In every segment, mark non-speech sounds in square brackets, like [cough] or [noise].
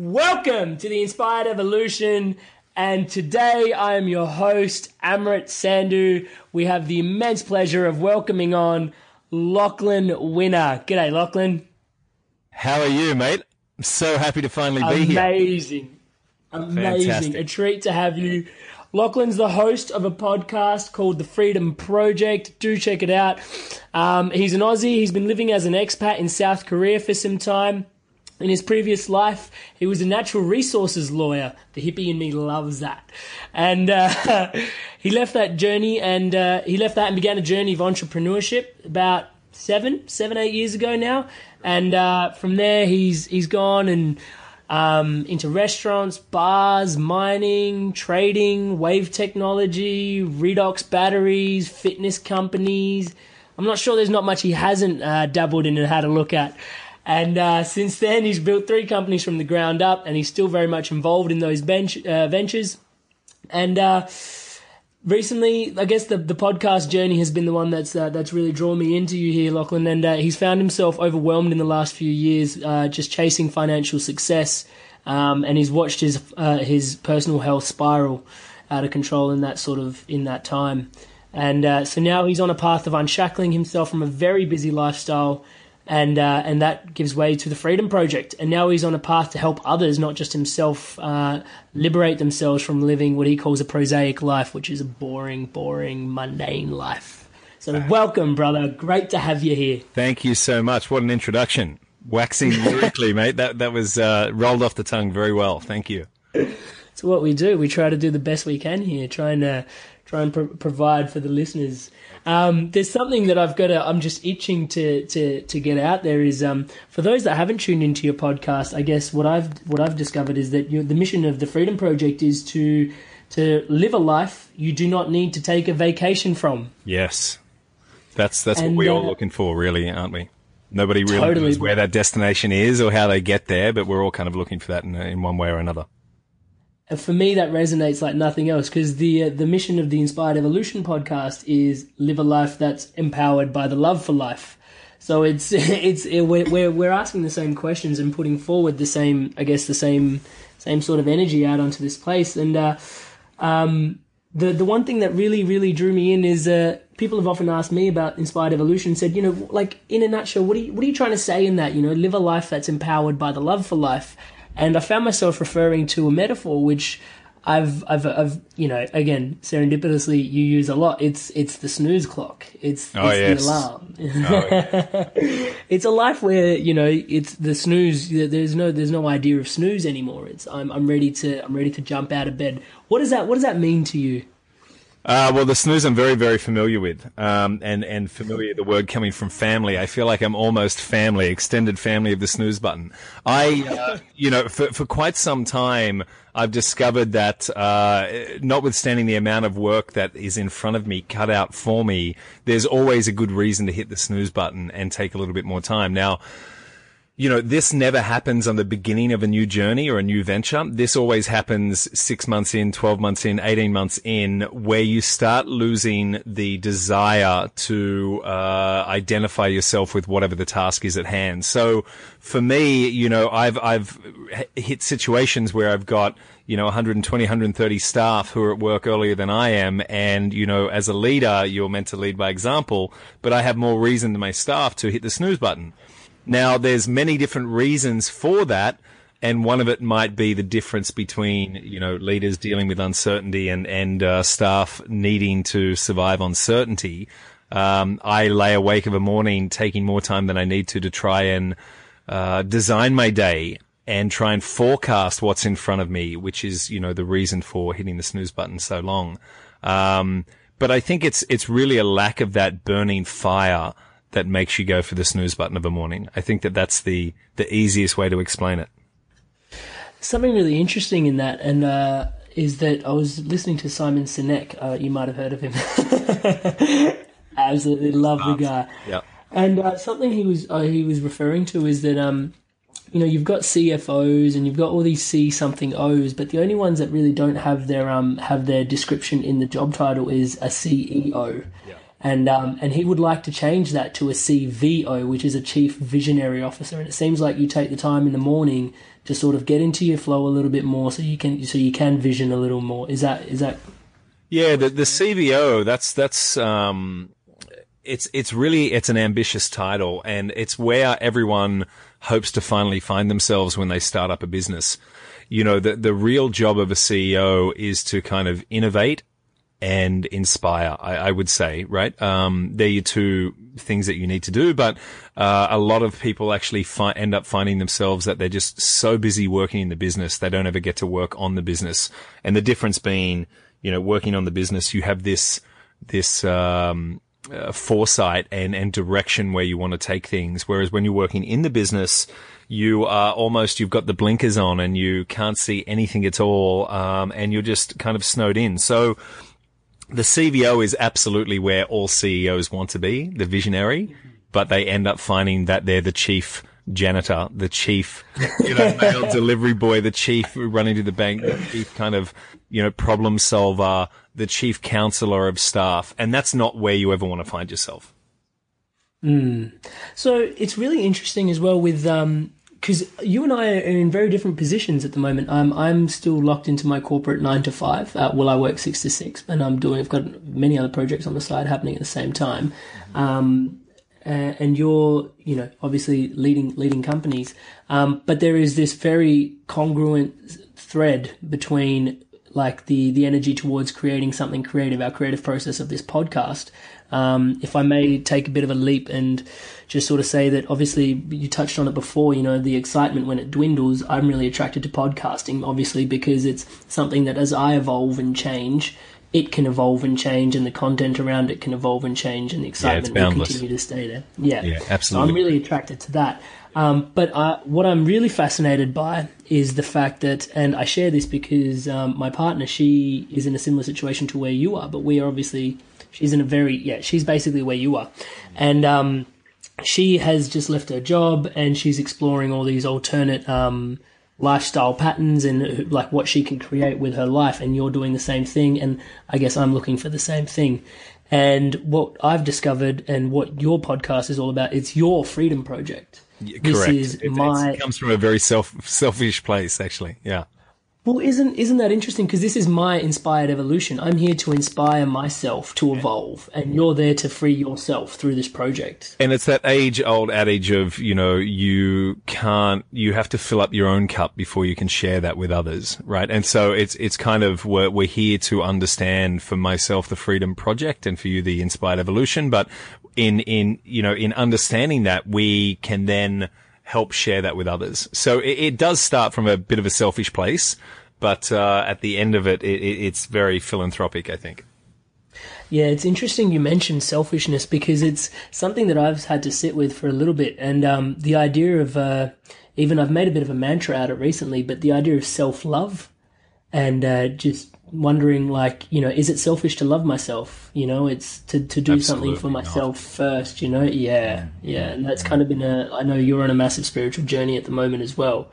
Welcome to the Inspired Evolution. And today I am your host, Amrit Sandhu. We have the immense pleasure of welcoming on Lachlan Winner. G'day, Lachlan. How are you, mate? I'm so happy to finally be here. Amazing. Amazing. A treat to have you. Lachlan's the host of a podcast called The Freedom Project. Do check it out. Um, he's an Aussie. He's been living as an expat in South Korea for some time. In his previous life, he was a natural resources lawyer. The hippie in me loves that. And uh, [laughs] he left that journey and uh, he left that and began a journey of entrepreneurship about seven, seven, eight years ago now. And uh, from there, he's he's gone and um, into restaurants, bars, mining, trading, wave technology, redox batteries, fitness companies. I'm not sure there's not much he hasn't uh, dabbled in and had a look at. And uh, since then, he's built three companies from the ground up, and he's still very much involved in those bench, uh, ventures. And uh, recently, I guess the the podcast journey has been the one that's uh, that's really drawn me into you here, Lachlan. And uh, he's found himself overwhelmed in the last few years, uh, just chasing financial success, um, and he's watched his his personal health spiral out of control in that sort of in that time. And so now he's on a path of unshackling himself from a very busy lifestyle and uh, and that gives way to the Freedom Project. And now he's on a path to help others, not just himself, uh, liberate themselves from living what he calls a prosaic life, which is a boring, boring, mundane life. So welcome, brother. Great to have you here. Thank you so much. What an introduction. Waxing lyrically, mate. That that was uh, rolled off the tongue very well. Thank you. It's what we do. We try to do the best we can here, trying to try and pro- provide for the listeners. Um, there's something that I've got to, I'm just itching to, to, to get out there is, um, for those that haven't tuned into your podcast, I guess what I've, what I've discovered is that the mission of the Freedom Project is to, to live a life you do not need to take a vacation from. Yes, that's that's And, what we're all uh, looking for, really, aren't we? Nobody really Totally. knows where that destination is or how they get there, but we're all kind of looking for that in, in one way or another. For me, that resonates like nothing else because the uh, the mission of the Inspired Evolution podcast is live a life that's empowered by the love for life. So it's [laughs] it's it, we're, we're we're asking the same questions and putting forward the same, I guess, the same same sort of energy out onto this place. And uh, um, the the one thing that really really drew me in is uh, people have often asked me about inspired evolution. Said, you know, like in a nutshell, what are you what are you trying to say in that? You know, live a life that's empowered by the love for life. And I found myself referring to a metaphor which I've I've I've you know again serendipitously you use a lot. It's it's the snooze clock. It's, Oh, it's yes. the alarm. Oh, [laughs] it's a life where you know it's the snooze. There's no there's no idea of snooze anymore. It's I'm I'm ready to I'm ready to jump out of bed. What does that What does that mean to you? Uh, well, the snooze I'm very, very familiar with, um, and and familiar the word coming from family. I feel like I'm almost family, extended family of the snooze button. I, uh, you know, for for quite some time, I've discovered that, uh, notwithstanding the amount of work that is in front of me cut out for me, there's always a good reason to hit the snooze button and take a little bit more time. Now you know, this never happens on the beginning of a new journey or a new venture. This always happens six months in, 12 months in, 18 months in, where you start losing the desire to, uh, identify yourself with whatever the task is at hand. So for me, you know, I've, I've hit situations where I've got, you know, 120, 130 staff who are at work earlier than I am. And, you know, as a leader, you're meant to lead by example, but I have more reason than my staff to hit the snooze button. Now, there's many different reasons for that. And one of it might be the difference between, you know, leaders dealing with uncertainty and, and, uh, staff needing to survive uncertainty. Um, I lay awake of a morning taking more time than I need to to try and, uh, design my day and try and forecast what's in front of me, which is, you know, the reason for hitting the snooze button so long. Um, but I think it's, it's really a lack of that burning fire that makes you go for the snooze button of a morning. I think that that's the, the easiest way to explain it. Something really interesting in that, and uh, is that I was listening to Simon Sinek. Uh, you might have heard of him. [laughs] Absolutely love the guy. Yeah. And uh, something he was uh, he was referring to is that um, you know, you've got CFOs and you've got all these C something O's, but the only ones that really don't have their um have their description in the job title is a CEO. Yeah and um, and he would like to change that to a CVO, which is a Chief Visionary Officer. And it seems like you take the time in the morning to sort of get into your flow a little bit more, so you can so you can vision a little more. Is that is that? Yeah, the the CVO. That's that's um, it's it's really it's an ambitious title, and it's where everyone hopes to finally find themselves when they start up a business. You know, the the real job of a CEO is to kind of innovate and inspire, I, I would say, right? Um, they're your two things that you need to do, but, uh, a lot of people actually fi- end up finding themselves that they're just so busy working in the business, they don't ever get to work on the business. And the difference being, you know, working on the business, you have this, this, um, uh, foresight and, and direction where you want to take things. Whereas when you're working in the business, you are almost, you've got the blinkers on and you can't see anything at all. Um, and you're just kind of snowed in. So, the CVO is absolutely where all CEOs want to be, the visionary, but they end up finding that they're the chief janitor, the chief, [laughs] you know, mail delivery boy, the chief running to the bank, the chief kind of, you know, problem solver, the chief counselor of staff. And that's not where you ever want to find yourself. Mm. So it's really interesting as well with, um, because you and I are in very different positions at the moment. Um, I'm still locked into my corporate nine to five. Uh, I work six to six, and I'm doing. I've got many other projects on the side happening at the same time. Um, and you're, you know, obviously leading leading companies. Um, but there is this very congruent thread between like the the energy towards creating something creative, our creative process of this podcast. Um, if I may take a bit of a leap and just sort of say that obviously you touched on it before, you know, the excitement when it dwindles, I'm really attracted to podcasting, obviously, because it's something that as I evolve and change, it can evolve and change and the content around it can evolve and change and the excitement yeah, will continue to stay there. Yeah. Yeah, absolutely. So I'm really attracted to that. Um, but uh, what I'm really fascinated by is the fact that, and I share this because um, my partner, she is in a similar situation to where you are, but we are obviously, she's in a very, yeah, she's basically where you are. And, um, she has just left her job and she's exploring all these alternate um, lifestyle patterns and uh, like what she can create with her life. And you're doing the same thing. And I guess I'm looking for the same thing. And what I've discovered and what your podcast is all about, it's your freedom project. Yeah, correct. This is it, my... it comes from a very self selfish place, actually. Yeah. Well, isn't isn't that interesting? Because this is my inspired evolution. I'm here to inspire myself to evolve, and you're there to free yourself through this project. And it's that age old adage of you know you can't you have to fill up your own cup before you can share that with others, right? And so it's it's kind of we're, we're here to understand for myself the freedom project, and for you the inspired evolution. But in in you know in understanding that we can then help share that with others. So it, it, does start from a bit of a selfish place, but uh, at the end of it, it, it's very philanthropic, I think. Yeah, it's interesting you mentioned selfishness because it's something that I've had to sit with for a little bit. And um, the idea of, uh, even I've made a bit of a mantra out of it recently, but the idea of self love and uh, just wondering, like, you know, is it selfish to love myself? You know, it's to, to do Absolutely something for not. myself first, you know? Yeah, yeah. And that's kind of been a, I know you're on a massive spiritual journey at the moment as well.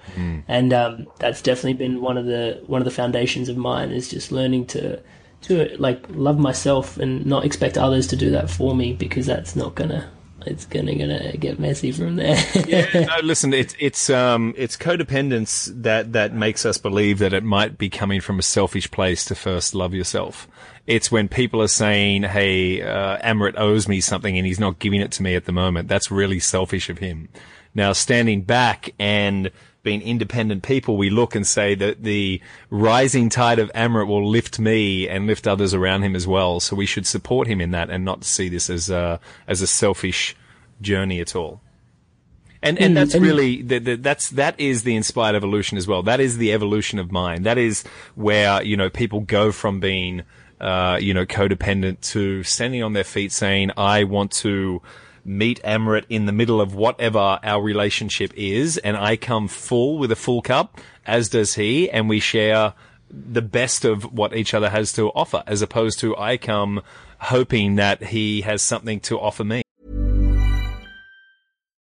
And um, that's definitely been one of the, one of the foundations of mine is just learning to, to like love myself and not expect others to do that for me because that's not gonna it's gonna gonna get messy from there. yeah, no, [laughs] listen, it's it's um it's codependence that that makes us believe that it might be coming from a selfish place to first love yourself. It's when people are saying, "Hey, uh, Amrit owes me something and he's not giving it to me at the moment." That's really selfish of him. Now, standing back and being independent people, we look and say that the rising tide of Amrit will lift me and lift others around him as well. So we should support him in that and not see this as a as a selfish journey at all. And and Mm, that's and- really the, the, that's that is the inspired evolution as well. That is the evolution of mind. That is where you know people go from being uh, you know codependent to standing on their feet, saying, "I want to." Meet Amrit in the middle of whatever our relationship is, and I come full with a full cup, as does he, and we share the best of what each other has to offer, as opposed to I come hoping that he has something to offer me.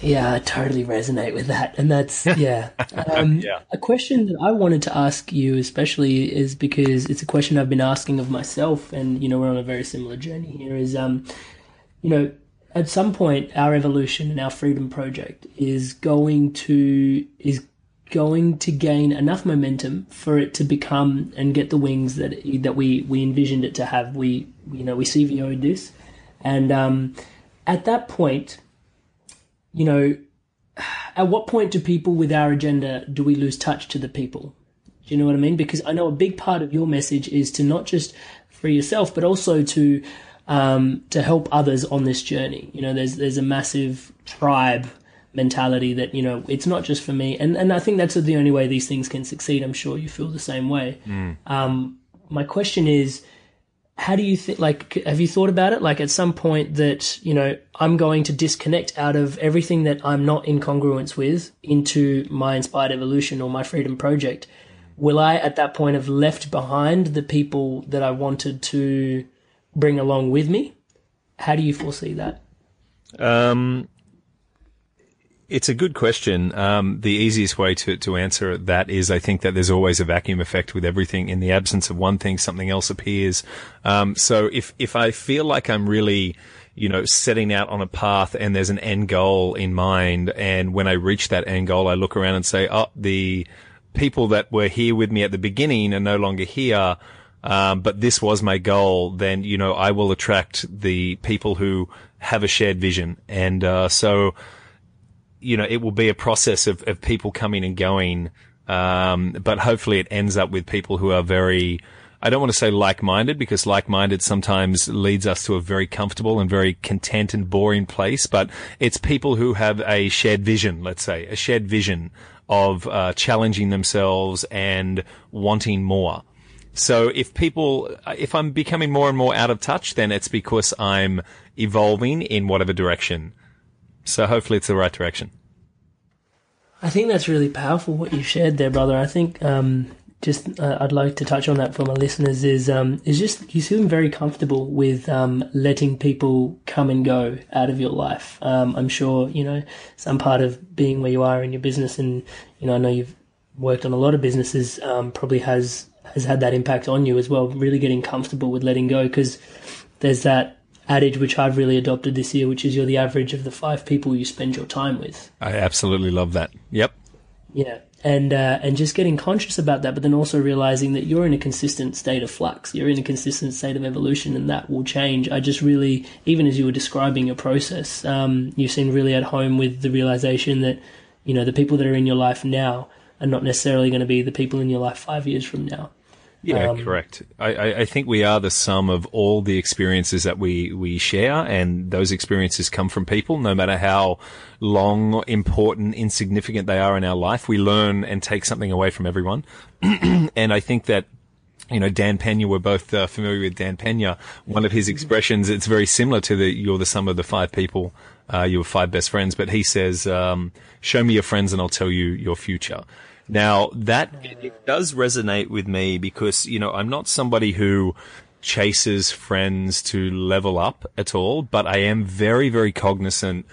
Yeah, I totally resonate with that. And that's, [laughs] yeah. Um, Yeah. A question that I wanted to ask you, especially, is because it's a question I've been asking of myself, and, you know, we're on a very similar journey here, is, um, you know, at some point, our evolution and our freedom project is going to, is going to gain enough momentum for it to become and get the wings that that we we envisioned it to have. We you know we CVO'd this, and um, at that point, you know, at what point do people with our agenda do we lose touch to the people? Do you know what I mean? Because I know a big part of your message is to not just free yourself, but also to um, to help others on this journey. You know, there's there's a massive tribe mentality that you know it's not just for me, and and I think that's the only way these things can succeed. I'm sure you feel the same way. Um, my question is how do you think like have you thought about it? Like at some point that you know i'm going to disconnect out of everything that i'm not in congruence with into my inspired evolution or my freedom project. Will i at that point have left behind the people that i wanted to bring along with me? How do you foresee that? Um, it's a good question. Um, the easiest way to, to answer that is I think that there's always a vacuum effect with everything. In the absence of one thing, something else appears. Um, so if, if I feel like I'm really, you know, setting out on a path and there's an end goal in mind, and when I reach that end goal, I look around and say, oh, the people that were here with me at the beginning are no longer here. Um, but this was my goal, then, you know, I will attract the people who have a shared vision. And, uh, so, you know, it will be a process of, of people coming and going. Um, but hopefully it ends up with people who are very, I don't want to say like-minded because like-minded sometimes leads us to a very comfortable and very content and boring place, but it's people who have a shared vision, let's say, a shared vision of, uh, challenging themselves and wanting more. So if people, if I'm becoming more and more out of touch, then it's because I'm evolving in whatever direction. So hopefully it's the right direction. I think that's really powerful what you shared there, brother. I think um, just uh, I'd like to touch on that for my listeners is um, is just you seem very comfortable with um, letting people come and go out of your life. Um, I'm sure you know some part of being where you are in your business, and you know I know you've worked on a lot of businesses. Um, probably has has had that impact on you as well. Really getting comfortable with letting go because there's that adage which I've really adopted this year, which is you're the average of the five people you spend your time with. I absolutely love that. Yep. Yeah. And uh, and just getting conscious about that, but then also realizing that you're in a consistent state of flux, you're in a consistent state of evolution, and that will change. I just really, even as you were describing your process, um, you seemed really at home with the realization that you know the people that are in your life now are not necessarily going to be the people in your life five years from now. Yeah, um, correct. I, I, think we are the sum of all the experiences that we, we share, and those experiences come from people, no matter how long, important, insignificant they are in our life. We learn and take something away from everyone. [clears throat] and I think that you know, Dan Pena, we're both uh, familiar with Dan Pena. One of his expressions, it's very similar to the, you're the sum of the five people, uh, your five best friends, but he says, um, show me your friends and I'll tell you your future. Now that it does resonate with me because, you know, I'm not somebody who chases friends to level up at all, but I am very, very cognizant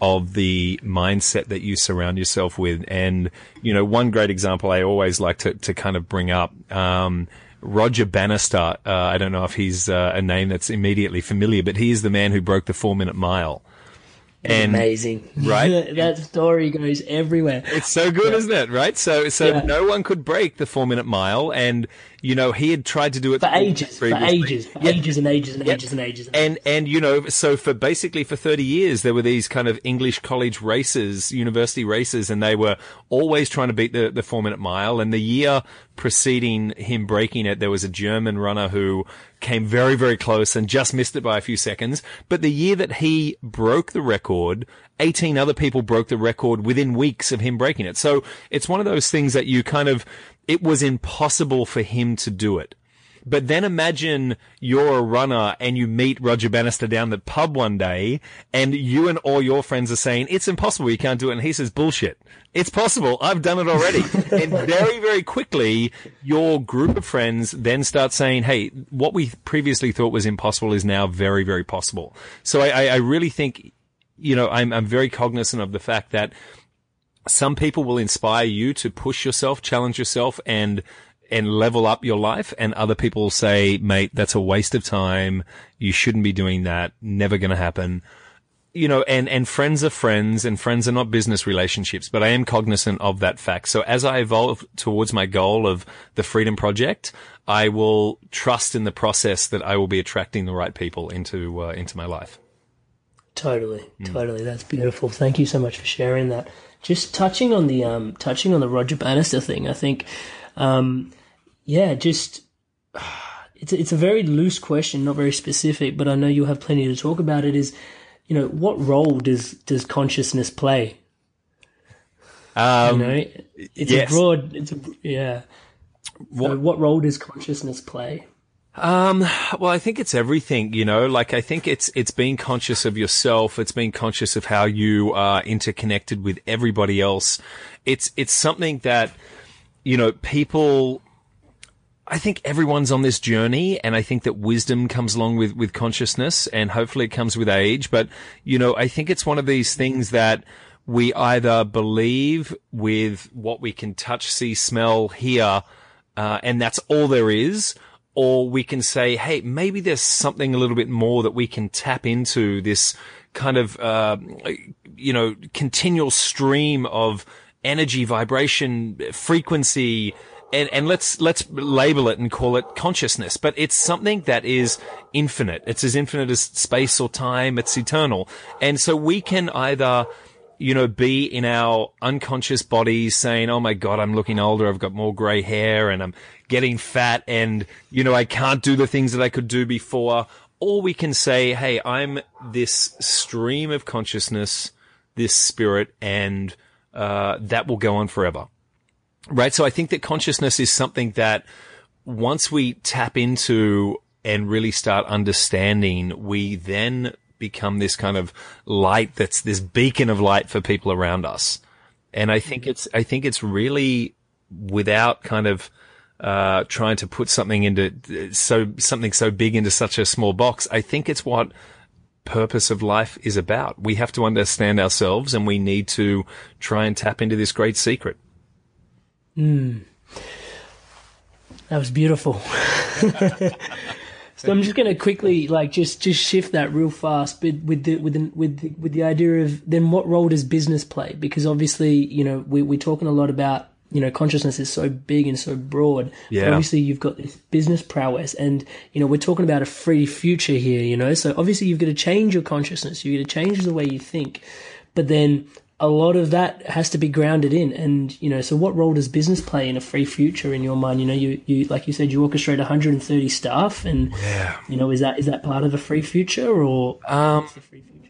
of the mindset that you surround yourself with. And, you know, one great example I always like to, to kind of bring up, um, Roger Bannister. Uh, I don't know if he's uh, a name that's immediately familiar, but he is the man who broke the four minute mile. And, amazing, right? [laughs] that story goes everywhere. It's so good, yeah. isn't it? Right? So, so yeah. no one could break the four minute mile, and you know he had tried to do it for ages, for ages, for ages and ages and ages and ages. And and you know, so for basically for thirty years, there were these kind of English college races, university races, and they were always trying to beat the the four minute mile. And the year preceding him breaking it, there was a German runner who came very, very close and just missed it by a few seconds. But the year that he broke the record, 18 other people broke the record within weeks of him breaking it. So it's one of those things that you kind of, it was impossible for him to do it. But then imagine you're a runner and you meet Roger Bannister down the pub one day and you and all your friends are saying, it's impossible. You can't do it. And he says, bullshit. It's possible. I've done it already. [laughs] and very, very quickly, your group of friends then start saying, Hey, what we previously thought was impossible is now very, very possible. So I, I really think, you know, I'm, I'm very cognizant of the fact that some people will inspire you to push yourself, challenge yourself and and level up your life. And other people say, mate, that's a waste of time. You shouldn't be doing that. Never going to happen. You know, and, and friends are friends and friends are not business relationships, but I am cognizant of that fact. So as I evolve towards my goal of the Freedom Project, I will trust in the process that I will be attracting the right people into, uh, into my life. Totally, mm. totally. That's beautiful. Thank you so much for sharing that. Just touching on the um, touching on the Roger Bannister thing, I think um, yeah, just [sighs] it's it's a very loose question, not very specific, but I know you'll have plenty to talk about. It is, you know, what role does does consciousness play? Um, you know, it's yes. a broad. It's a yeah. What, so what role does consciousness play? Um, well, I think it's everything, you know, like I think it's, it's being conscious of yourself. It's being conscious of how you are interconnected with everybody else. It's, it's something that, you know, people I think everyone's on this journey and I think that wisdom comes along with, with consciousness and hopefully it comes with age. But, you know, I think it's one of these things that we either believe with what we can touch, see, smell, hear, uh, and that's all there is, or we can say, hey, maybe there's something a little bit more that we can tap into this kind of, uh, you know, continual stream of energy, vibration, frequency, and, and let's let's label it and call it consciousness, but it's something that is infinite. It's as infinite as space or time. It's eternal, and so we can either you know, be in our unconscious bodies saying, Oh my God, I'm looking older. I've got more gray hair and I'm getting fat and, you know, I can't do the things that I could do before. Or we can say, Hey, I'm this stream of consciousness, this spirit, and, uh, that will go on forever. Right. So I think that consciousness is something that once we tap into and really start understanding, we then become this kind of light that's this beacon of light for people around us. And I think it's, I think it's really without kind of, uh, trying to put something into so, something so big into such a small box. I think it's what purpose of life is about. We have to understand ourselves and we need to try and tap into this great secret. Mm. That was beautiful. [laughs] so I'm just going to quickly [laughs] like just just shift that real fast, but with the with the, with the, with the idea of then what role does business play? Because obviously, you know, we we're talking a lot about you know consciousness is so big and so broad. Yeah. But obviously, you've got this business prowess, and you know we're talking about a free future here. You know, so obviously you've got to change your consciousness. You've got to change the way you think. But then a lot of that has to be grounded in and you know so what role does business play in a free future in your mind you know you, you like you said you orchestrate 130 staff and yeah. you know is that is that part of a free future or um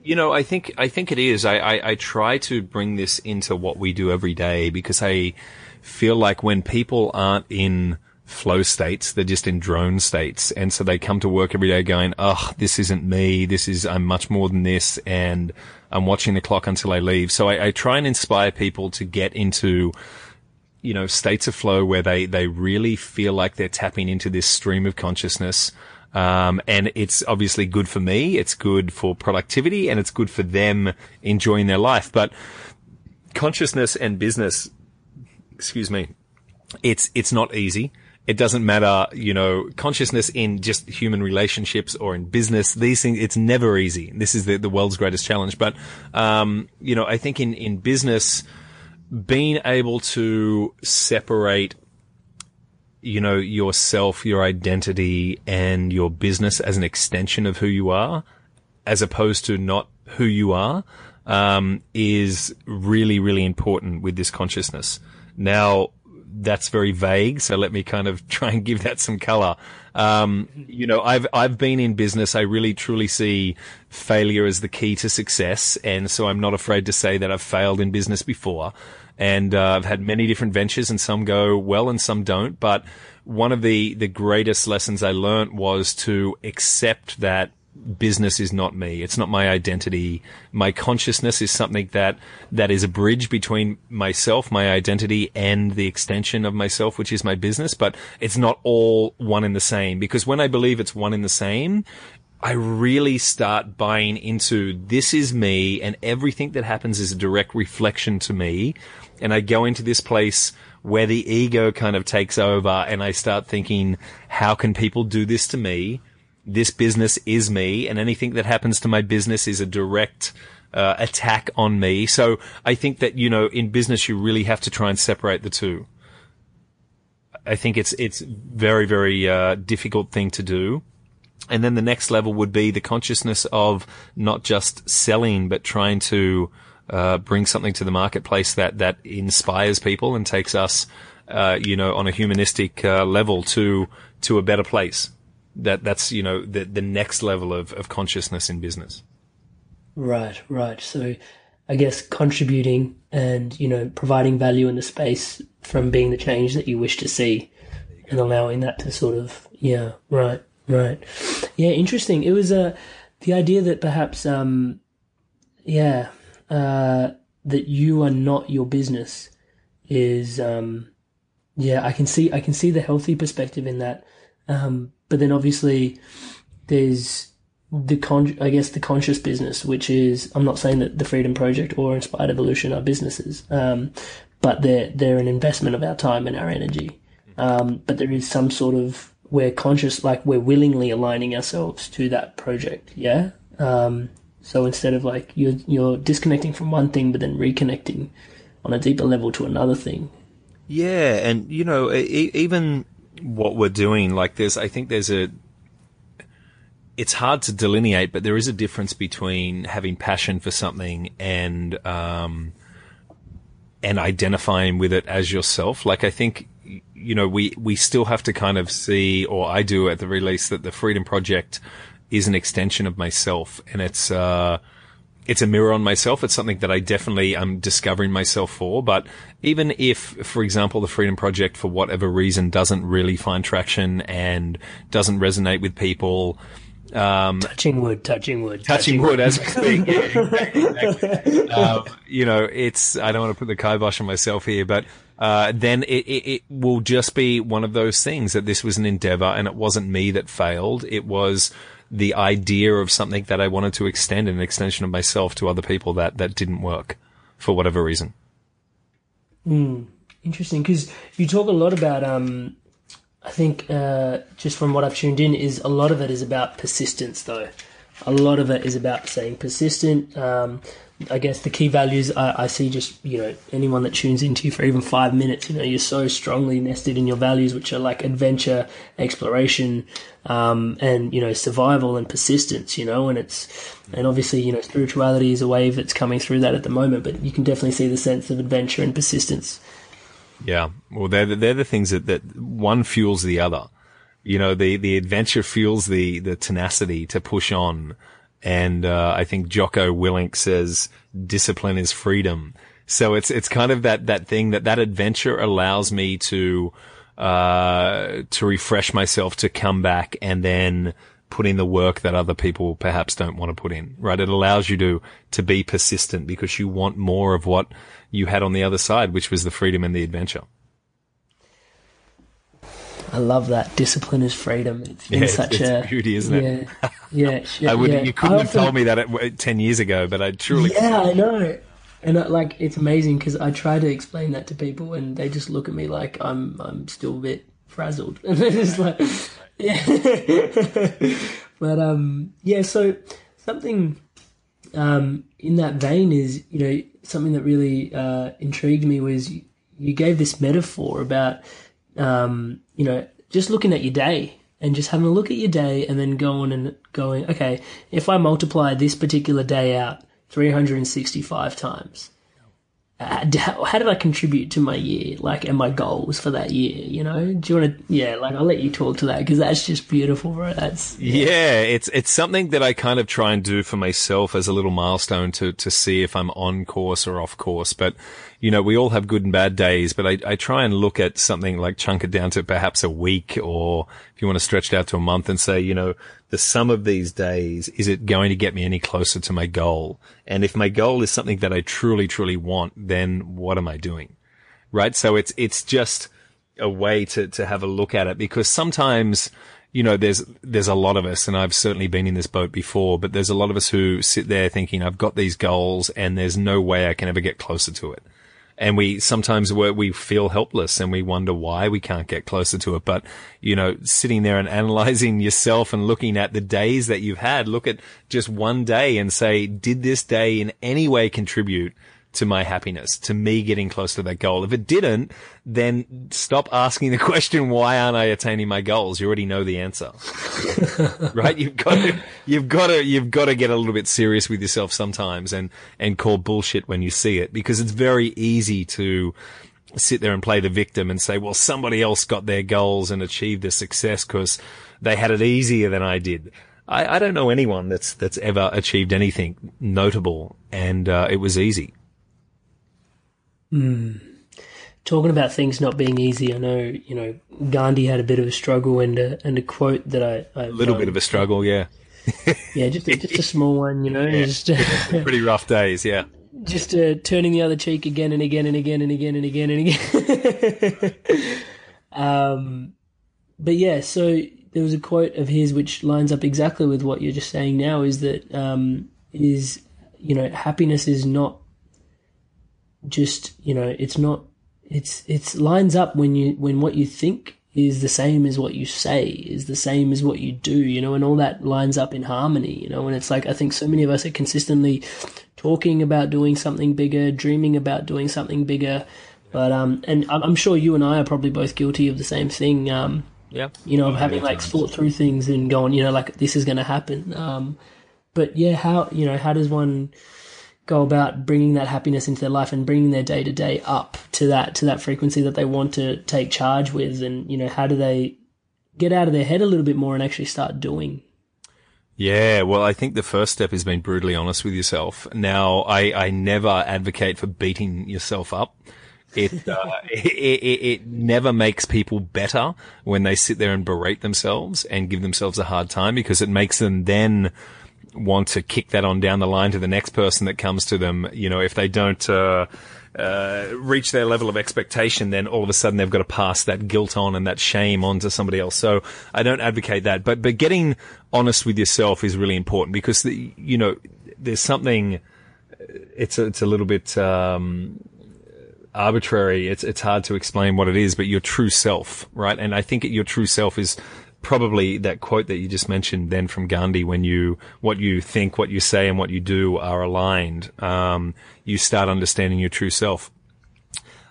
you know i think i think it is I, I i try to bring this into what we do every day because i feel like when people aren't in flow states. They're just in drone states. And so they come to work every day going, oh, this isn't me. This is, I'm much more than this. And I'm watching the clock until I leave. So I, I try and inspire people to get into, you know, states of flow where they, they really feel like they're tapping into this stream of consciousness. Um, and it's obviously good for me. It's good for productivity and it's good for them enjoying their life. But consciousness and business, excuse me, it's, it's not easy. It doesn't matter, you know, consciousness in just human relationships or in business. These things, it's never easy. This is the, the world's greatest challenge. But, um, you know, I think in, in business, being able to separate, you know, yourself, your identity and your business as an extension of who you are, as opposed to not who you are, um, is really, really important with this consciousness. Now, that's very vague. So let me kind of [laughs] try and give that some color. Um, you know, I've, I've been in business. I really truly see failure as the key to success. And so I'm not afraid to say that I've failed in business before. And, uh, I've had many different ventures and some go well and some don't. But one of the, the greatest lessons I learned was to accept that business is not me. It's not my identity. My consciousness is something that, that is a bridge between myself, my identity and the extension of myself, which is my business, but it's not all one and the same because when I believe it's one and the same, I really start buying into this is me and everything that happens is a direct reflection to me. And I go into this place where the ego kind of takes over and I start thinking, how can people do this to me? This business is me and anything that happens to my business is a direct uh, attack on me. So I think that, you know, in business, you really have to try and separate the two. I think it's, it's very, very, uh, difficult thing to do. And then the next level would be the consciousness of not just selling, but trying to, uh, bring something to the marketplace that, that inspires people and takes us, uh, you know, on a humanistic, uh, level to, to a better place that that's you know the the next level of, of consciousness in business. Right right. So i guess contributing and you know providing value in the space from being the change that you wish to see and allowing that to sort of yeah right right. Yeah interesting. It was uh, the idea that perhaps um yeah uh that you are not your business is um yeah i can see i can see the healthy perspective in that. Um but then obviously there's the con I guess the conscious business, which is I'm not saying that the Freedom Project or Inspired Evolution are businesses, um, but they're they're an investment of our time and our energy. Um, but there is some sort of we're conscious, like we're willingly aligning ourselves to that project. Yeah. Um, so instead of like you're you're disconnecting from one thing, but then reconnecting on a deeper level to another thing. Yeah, and you know, even what we're doing. Like there's, I think there's a, it's hard to delineate, but there is a difference between having passion for something and, um, and identifying with it as yourself. Like I think, you know, we, we still have to kind of see, or I do at the release that the Freedom Project is an extension of myself and it's, uh, it's a mirror on myself. It's something that I definitely am discovering myself for. But even if, for example, the Freedom Project, for whatever reason, doesn't really find traction and doesn't resonate with people, Um, touching wood, touching wood, touching, wood, as we speak. [laughs] [laughs] Yeah, exactly, exactly. Um, you know, it's, I don't want to put the kibosh on myself here, but, uh, then it, it, it will just be one of those things that this was an endeavor and it wasn't me that failed. It was the idea of something that I wanted to extend an extension of myself to other people that, that didn't work for whatever reason. Mm, interesting. Cause you talk a lot about, um, I think uh, just from what I've tuned in is a lot of it is about persistence, though. A lot of it is about staying persistent. Um, I guess the key values I, I, see just you know anyone that tunes into you for even five minutes, you know, you're so strongly nested in your values, which are like adventure, exploration, um, and you know survival and persistence. You know, and it's and obviously you know spirituality is a wave that's coming through that at the moment, but you can definitely see the sense of adventure and persistence. Yeah. Well, they're, the, they're the things that, that one fuels the other. You know, the, the adventure fuels the, the tenacity to push on. And, uh, I think Jocko Willink says discipline is freedom. So it's, it's kind of that, that thing that that adventure allows me to, uh, to refresh myself, to come back and then put in the work that other people perhaps don't want to put in, right? It allows you to, to be persistent because you want more of what you had on the other side, which was the freedom and the adventure. I love that. Discipline is freedom. It's yeah, such it's a beauty, isn't it? Yeah, yeah. [laughs] I would. Yeah. You couldn't I have told me that at, ten years ago, but I truly. Yeah, I know. And I, like, it's amazing because I try to explain that to people, and they just look at me like I'm I'm still a bit frazzled, [laughs] and they're just like, yeah. [laughs] but um, yeah. So something um in that vein is you know something that really uh, intrigued me was you, you gave this metaphor about um, you know just looking at your day and just having a look at your day and then going and going okay if I multiply this particular day out 365 times Uh, how did I contribute to my year, like, and my goals for that year? You know, do you want to? Yeah, like, I'll let you talk to that because that's just beautiful, right? That's yeah. yeah. it's it's something that I kind of try and do for myself as a little milestone to to see if I'm on course or off course. But you know, we all have good and bad days, but I, I try and look at something like chunk it down to perhaps a week or if you want to stretch it out to a month and say, you know, the sum of these days, is it going to get me any closer to my goal? And if my goal is something that I truly, truly want, then what am I doing? Right. So it's, it's just a way to, to have a look at it because sometimes, you know, there's, there's a lot of us and I've certainly been in this boat before, but there's a lot of us who sit there thinking I've got these goals and there's no way I can ever get closer to it and we sometimes we feel helpless and we wonder why we can't get closer to it. But, you know, sitting there and analyzing yourself and looking at the days that you've had, look at just one day and say, did this day in any way contribute to my happiness, to me getting close to that goal. If it didn't, then stop asking the [laughs] question, why aren't I attaining my goals? You already know the answer. [laughs] right? You've got to, you've got to, you've got to get a little bit serious with yourself sometimes and, and call bullshit when you see it because it's very easy to, sit there and play the victim and say, well, somebody else got their goals and achieved their success because they had it easier than I did. I, I, don't know anyone that's that's ever achieved anything notable, and uh, it was easy. Mm. Talking about things not being easy, I know you know Gandhi had a bit of a struggle, and a, and a quote that I a little bit of a struggle, yeah, [laughs] yeah, just a, just a small one, you know, yeah. just [laughs] pretty rough days, yeah. Just uh, turning the other cheek again and again and again and again and again and again. [laughs] um, but yeah, so there was a quote of his which lines up exactly with what you're just saying now. Is that um, is you know happiness is not just you know it's not it's it's lines up when you when what you think is the same as what you say is the same as what you do you know and all that lines up in harmony you know and it's like i think so many of us are consistently talking about doing something bigger dreaming about doing something bigger but um and i'm sure you and i are probably both guilty of the same thing um yeah. you know of having like thought through things and going you know like this is going to happen um but yeah how you know how does one go about bringing that happiness into their life and bringing their day to day up to that to that frequency that they want to take charge with and you know how do they get out of their head a little bit more and actually start doing yeah, well, I think the first step is being brutally honest with yourself. Now, I, I never advocate for beating yourself up It, uh, [laughs] it, it, it never makes people better when they sit there and berate themselves and give themselves a hard time because it makes them then want to kick that on down the line to the next person that comes to them. You know, if they don't, uh, uh, reach their level of expectation, then all of a sudden they've got to pass that guilt on and that shame on to somebody else. So I don't advocate that, but, but getting honest with yourself is really important because, the, you know, there's something, it's a, it's a little bit, um, arbitrary. It's, it's hard to explain what it is, but your true self, right? And I think your true self is probably that quote that you just mentioned then from Gandhi when you, what you think, what you say and what you do are aligned. Um, you start understanding your true self.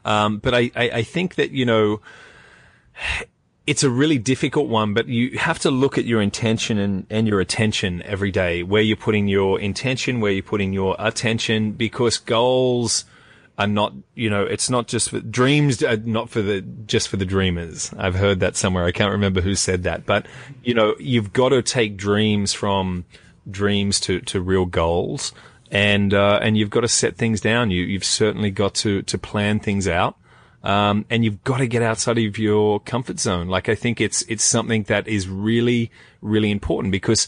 Um, but I, I, I think that, you know, it's a really difficult one, but you have to look at your intention and, and your attention every day, where you're putting your intention, where you're putting your attention, because goals, are not, you know, it's not just for dreams, not for the, just for the dreamers. I've heard that somewhere. I can't remember who said that, but you know, you've got to take dreams from dreams to, to real goals. And, uh, and you've got to set things down. You, you've certainly got to, to plan things out. Um, and you've got to get outside of your comfort zone. Like I think it's, it's something that is really, really important because,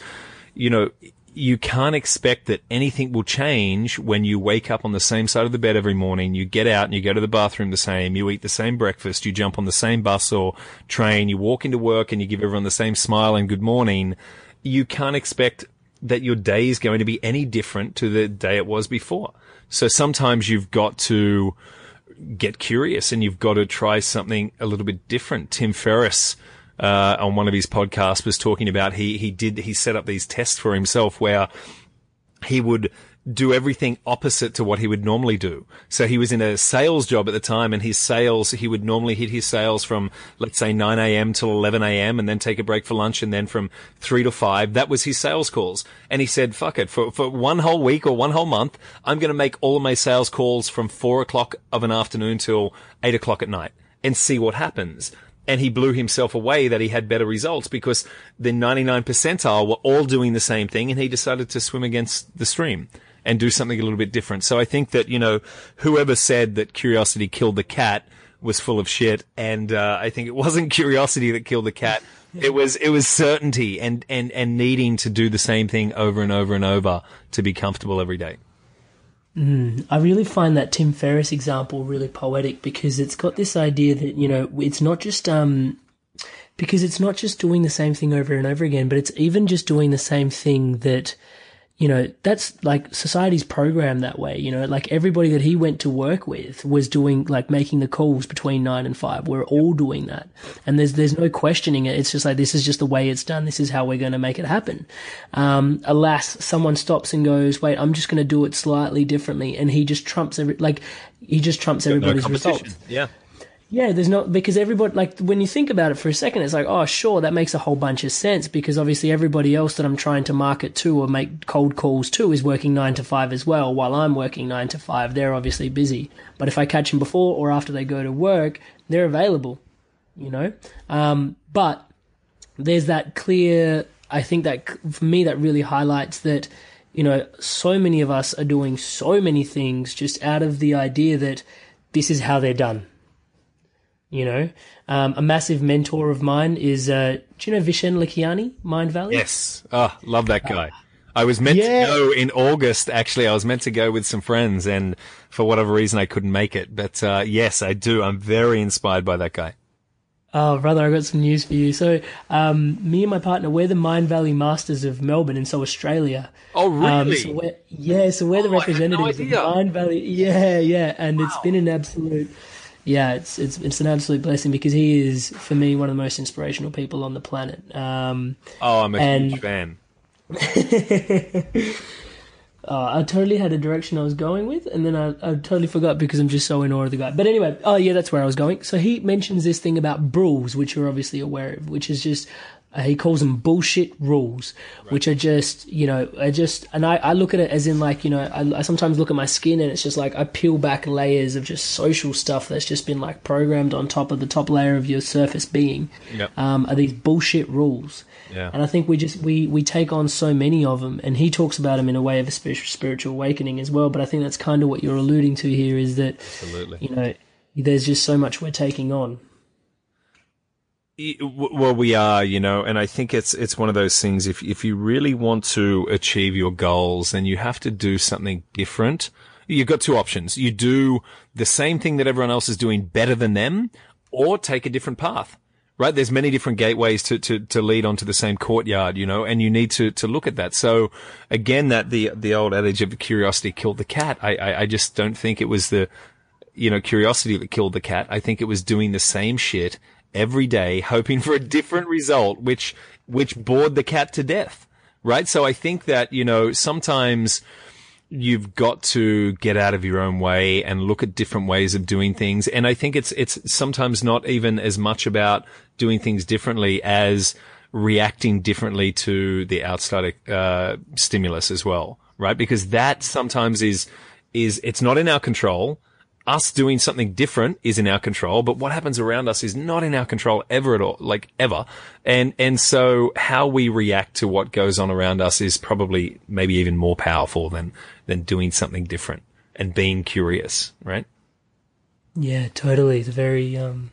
you know, you can't expect that anything will change when you wake up on the same side of the bed every morning. You get out and you go to the bathroom the same. You eat the same breakfast. You jump on the same bus or train. You walk into work and you give everyone the same smile and good morning. You can't expect that your day is going to be any different to the day it was before. So sometimes you've got to get curious and you've got to try something a little bit different. Tim Ferriss, uh, on one of his podcasts was talking about he he did he set up these tests for himself where he would do everything opposite to what he would normally do. So he was in a sales job at the time and his sales, he would normally hit his sales from, let's say 9 a.m. till 11 a.m. and then take a break for lunch and then from 3 to 5, that was his sales calls. And he said, fuck it, for, for one whole week or one whole month, I'm going to make all of my sales calls from 4 o'clock of an afternoon till 8 o'clock at night and see what happens and he blew himself away that he had better results because the 99 percentile were all doing the same thing and he decided to swim against the stream and do something a little bit different. So I think that, you know, whoever said that curiosity killed the cat was full of shit. And, uh, I think it wasn't [laughs] curiosity that killed the cat. It was, it was certainty and, and, and needing to do the same thing over and over and over to be comfortable every day. Mm, I really find that Tim Ferriss example really poetic because it's got this idea that, you know, it's not just, um, because it's not just doing the same thing over and over again, but it's even just doing the same thing that, you know, that's like society's programmed that way. You know, like everybody that he went to work with was doing like making the calls between nine and five. We're all doing that, and there's there's no questioning it. It's just like this is just the way it's done. This is how we're going to make it happen. Um, alas, someone stops and goes, "Wait, I'm just going to do it slightly differently," and he just trumps every like he just trumps everybody's no results. Yeah. Yeah, there's not because everybody like when you think about it for a second, it's like, oh, sure, that makes a whole bunch of sense because obviously everybody else that I'm trying to market to or make cold calls to is working nine to five as well. While I'm working nine to five, they're obviously busy. But if I catch them before or after they go to work, they're available. You know, um, but there's that clear. I think that for me that really highlights that. You know, so many of us are doing so many things just out of the idea that this is how they're done you know, um, a massive mentor of mine is, uh, do you know Vishen Lakhiani, Mindvalley? Yes. Oh, love that guy. I was meant Yeah. to go in August. Actually, I was meant to go with some friends, and for whatever reason, I couldn't make it. But uh, yes, I do. I'm very inspired by that guy. Oh, brother, I got some news for you. So, um, me and my partner, we're the Mindvalley Masters of Melbourne, and so Australia. Oh, Um, really? so we're, yeah, so we're the Oh, had no representatives of. Mindvalley. Yeah, yeah, and it's been an absolute. Yeah, it's it's it's an absolute blessing because he is for me one of the most inspirational people on the planet. Um, oh, I'm a and- huge fan. Uh, [laughs] I totally had a direction I was going with, and then I, I totally forgot because I'm just so in awe of the guy. But anyway, oh yeah, that's where I was going. So he mentions this thing about rules, which you're obviously aware of, which is just uh, he calls them bullshit rules, which are just you know are just, and I, I look at it as in like you know I, I sometimes look at my skin and it's just like I peel back layers of just social stuff that's just been like programmed on top of the top layer of your surface being. Yep. Um, are these bullshit rules? Yeah. And I think we just we we take on so many of them, and he talks about them in a way of a spiritual spiritual awakening as well. But I think that's kind of what you're alluding to here is that Absolutely. you know there's just so much we're taking on. Well, we are, you know, and I think it's it's one of those things. If if you really want to achieve your goals, then you have to do something different. You've got two options. You do the same thing that everyone else is doing better than them, or take a different path. Right? There's many different gateways to, to, to lead onto the same courtyard, you know, and you need to, to look at that. So again, that the, the old adage of curiosity killed the cat. I, I, I just don't think it was the, you know, curiosity that killed the cat. I think it was doing the same shit every day, hoping for a different result, which, which bored the cat to death. Right. So I think that, you know, sometimes, you've got to get out of your own way and look at different ways of doing things. And I think it's, it's sometimes not even as much about doing things differently as reacting differently to the outside, uh, stimulus as well, right? Because that sometimes is, is, it's not in our control us doing something different is in our control, but what happens around us is not in our control ever at all, like ever. And, and so how we react to what goes on around us is probably maybe even more powerful than, than doing something different and being curious, right? Yeah, totally. It's very, um,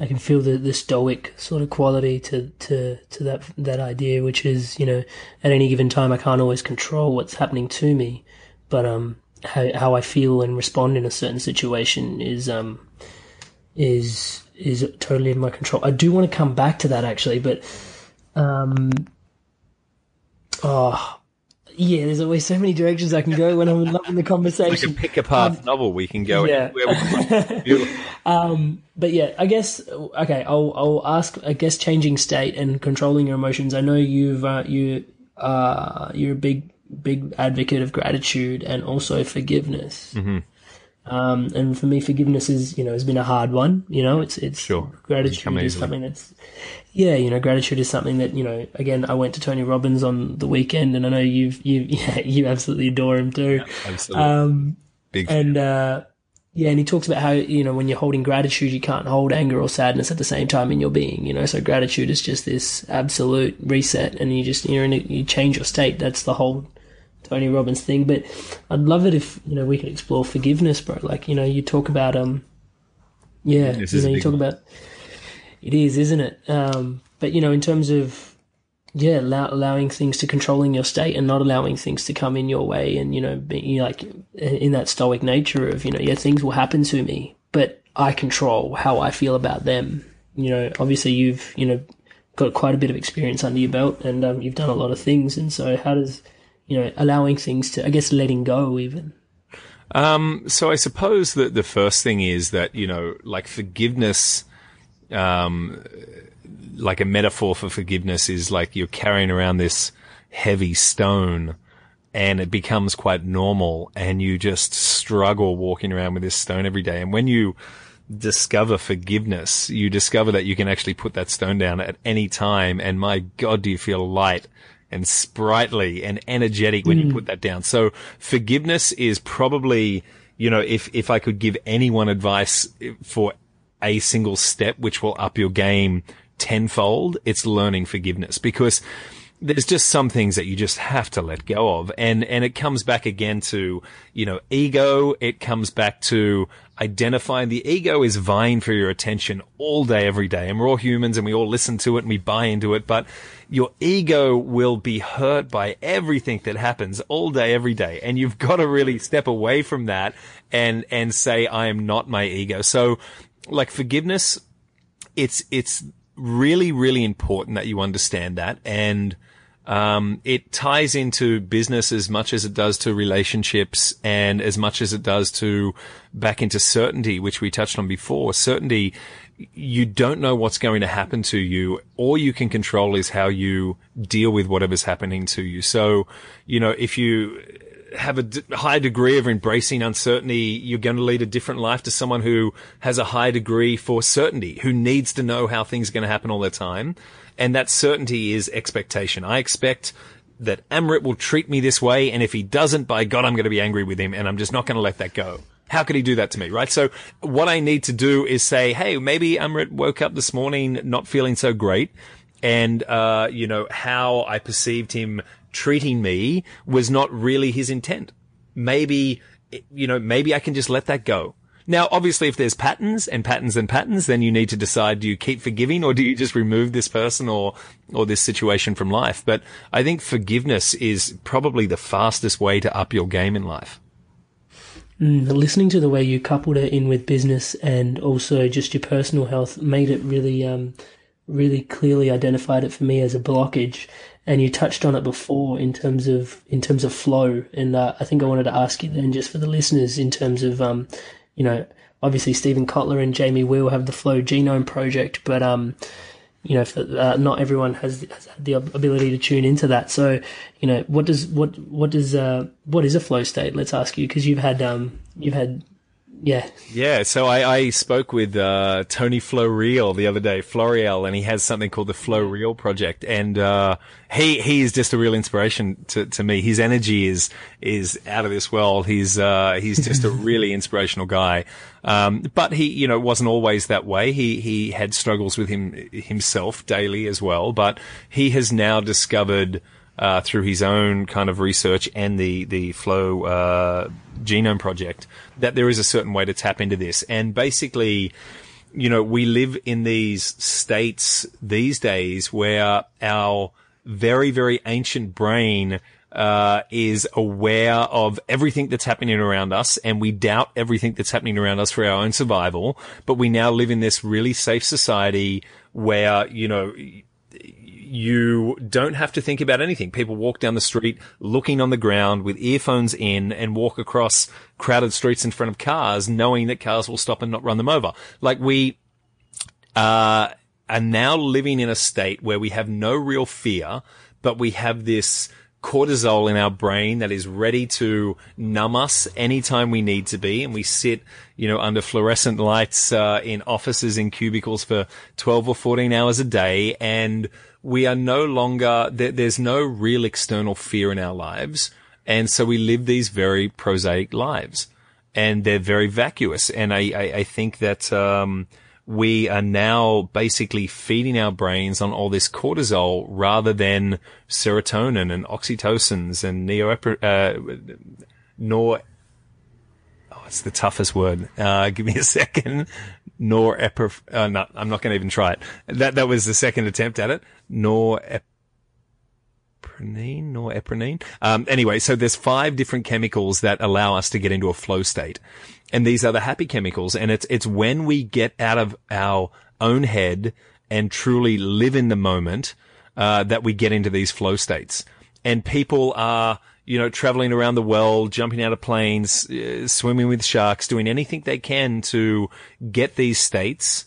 I can feel the, the stoic sort of quality to, to, to that, that idea, which is, you know, at any given time, I can't always control what's happening to me, but, um, how, how I feel and respond in a certain situation is um is is totally in my control. I do want to come back to that actually, but um oh yeah, there's always so many directions I can go when I'm loving the conversation. Like a pick a path um, novel, we can go yeah. [laughs] um, but yeah, I guess okay. I'll I'll ask. I guess changing state and controlling your emotions. I know you've uh, you uh, you're a big big advocate of gratitude and also forgiveness. Mm-hmm. Um, and for me, forgiveness is, you know, has been a hard one. You know, it's, it's sure. gratitude is something that's, yeah, you know, gratitude is something that, you know, again, I went to Tony Robbins on the weekend and I know you've, you, [laughs] yeah, you absolutely adore him too. Yeah, absolutely. Um, Big and, uh, yeah, and he talks about how, you know, when you're holding gratitude, you can't hold anger or sadness at the same time in your being, you know, so gratitude is just this absolute reset and you just, you're in a, you change your state. That's the whole Tony Robbins thing. But I'd love it if, you know, we could explore forgiveness, bro. Like, you know, you talk about, um, yeah, this you know, you talk one. about, it is, isn't it? Um, but, you know, in terms of, yeah, allow, allowing things to controlling your state and not allowing things to come in your way, and you know, being like in that stoic nature of you know, yeah, things will happen to me, but I control how I feel about them. You know, obviously you've you know got quite a bit of experience under your belt, and um, you've done a lot of things, and so how does you know allowing things to, I guess, letting go even. Um, so I suppose that the first thing is that you know, like forgiveness. Um, like a metaphor for forgiveness is like you're carrying around this heavy stone and it becomes quite normal and you just struggle walking around with this stone every day. And when you discover forgiveness, you discover that you can actually put that stone down at any time. And my God, do you feel light and sprightly and energetic when mm. you put that down? So forgiveness is probably, you know, if, if I could give anyone advice for a single step, which will up your game tenfold, it's learning forgiveness because there's just some things that you just have to let go of. And, and it comes back again to, you know, ego. It comes back to identifying the ego is vying for your attention all day, every day. And we're all humans and we all listen to it and we buy into it. But your ego will be hurt by everything that happens all day, every day. And you've got to really step away from that and, and say, I am not my ego. So like forgiveness, it's, it's really, really important that you understand that. And, um, it ties into business as much as it does to relationships and as much as it does to back into certainty, which we touched on before. Certainty, you don't know what's going to happen to you. All you can control is how you deal with whatever's happening to you. So, you know, if you, have a d- high degree of embracing uncertainty, you're going to lead a different life to someone who has a high degree for certainty, who needs to know how things are going to happen all the time. And that certainty is expectation. I expect that Amrit will treat me this way. And if he doesn't, by God, I'm going to be angry with him and I'm just not going to let that go. How could he do that to me? Right. So what I need to do is say, Hey, maybe Amrit woke up this morning not feeling so great. And, uh, you know, how I perceived him treating me was not really his intent. Maybe, you know, maybe I can just let that go. Now, obviously, if there's patterns and patterns and patterns, then you need to decide: do you keep forgiving, or do you just remove this person or or this situation from life? But I think forgiveness is probably the fastest way to up your game in life. Mm, listening to the way you coupled it in with business and also just your personal health made it really, um, really clearly identified it for me as a blockage. And you touched on it before in terms of in terms of flow. And uh, I think I wanted to ask you then, just for the listeners, in terms of um, you know, obviously Steven Kotler and Jamie Wheal have the Flow Genome Project, but um, you know, uh, not everyone has, has the ability to tune into that. So, you know, what does what what does uh, what is a flow state? Let's ask you because you've had um, you've had yeah. Yeah. So I, I spoke with uh, Tony Florial the other day, Florial, and he has something called the Flow Real Project, and uh, he he is just a real inspiration to, to me. His energy is is out of this world. He's uh, he's just a [laughs] really inspirational guy. Um, but he you know wasn't always that way. He he had struggles with him himself daily as well. But he has now discovered uh, through his own kind of research and the the Flow uh, Genome Project that there is a certain way to tap into this. And basically, you know, we live in these states these days where our very very ancient brain uh, is aware of everything that's happening around us and we doubt everything that's happening around us for our own survival. But we now live in this really safe society where, you know, you don't have to think about anything. People walk down the street looking on the ground with earphones in and walk across crowded streets in front of cars, knowing that cars will stop and not run them over. Like we, uh, are now living in a state where we have no real fear, but we have this cortisol in our brain that is ready to numb us anytime we need to be. And we sit, you know, under fluorescent lights, uh, in offices in cubicles for 12 or 14 hours a day. And we are no longer, there, there's no real external fear in our lives. And so we live these very prosaic lives and they're very vacuous. And I, I, I think that, um, we are now basically feeding our brains on all this cortisol rather than serotonin and oxytocins and neoepr- uh, nor, oh, it's the toughest word. Uh, give me a [laughs] second. Norepinephrine. Uh, no, I'm not going to even try it. That, that was the second attempt at it. Norepinephrine epinephrine, norepinephrine. Um, anyway, so there's five different chemicals that allow us to get into a flow state. And these are the happy chemicals. And it's, it's when we get out of our own head and truly live in the moment, uh, that we get into these flow states. And people are, you know, traveling around the world, jumping out of planes, uh, swimming with sharks, doing anything they can to get these states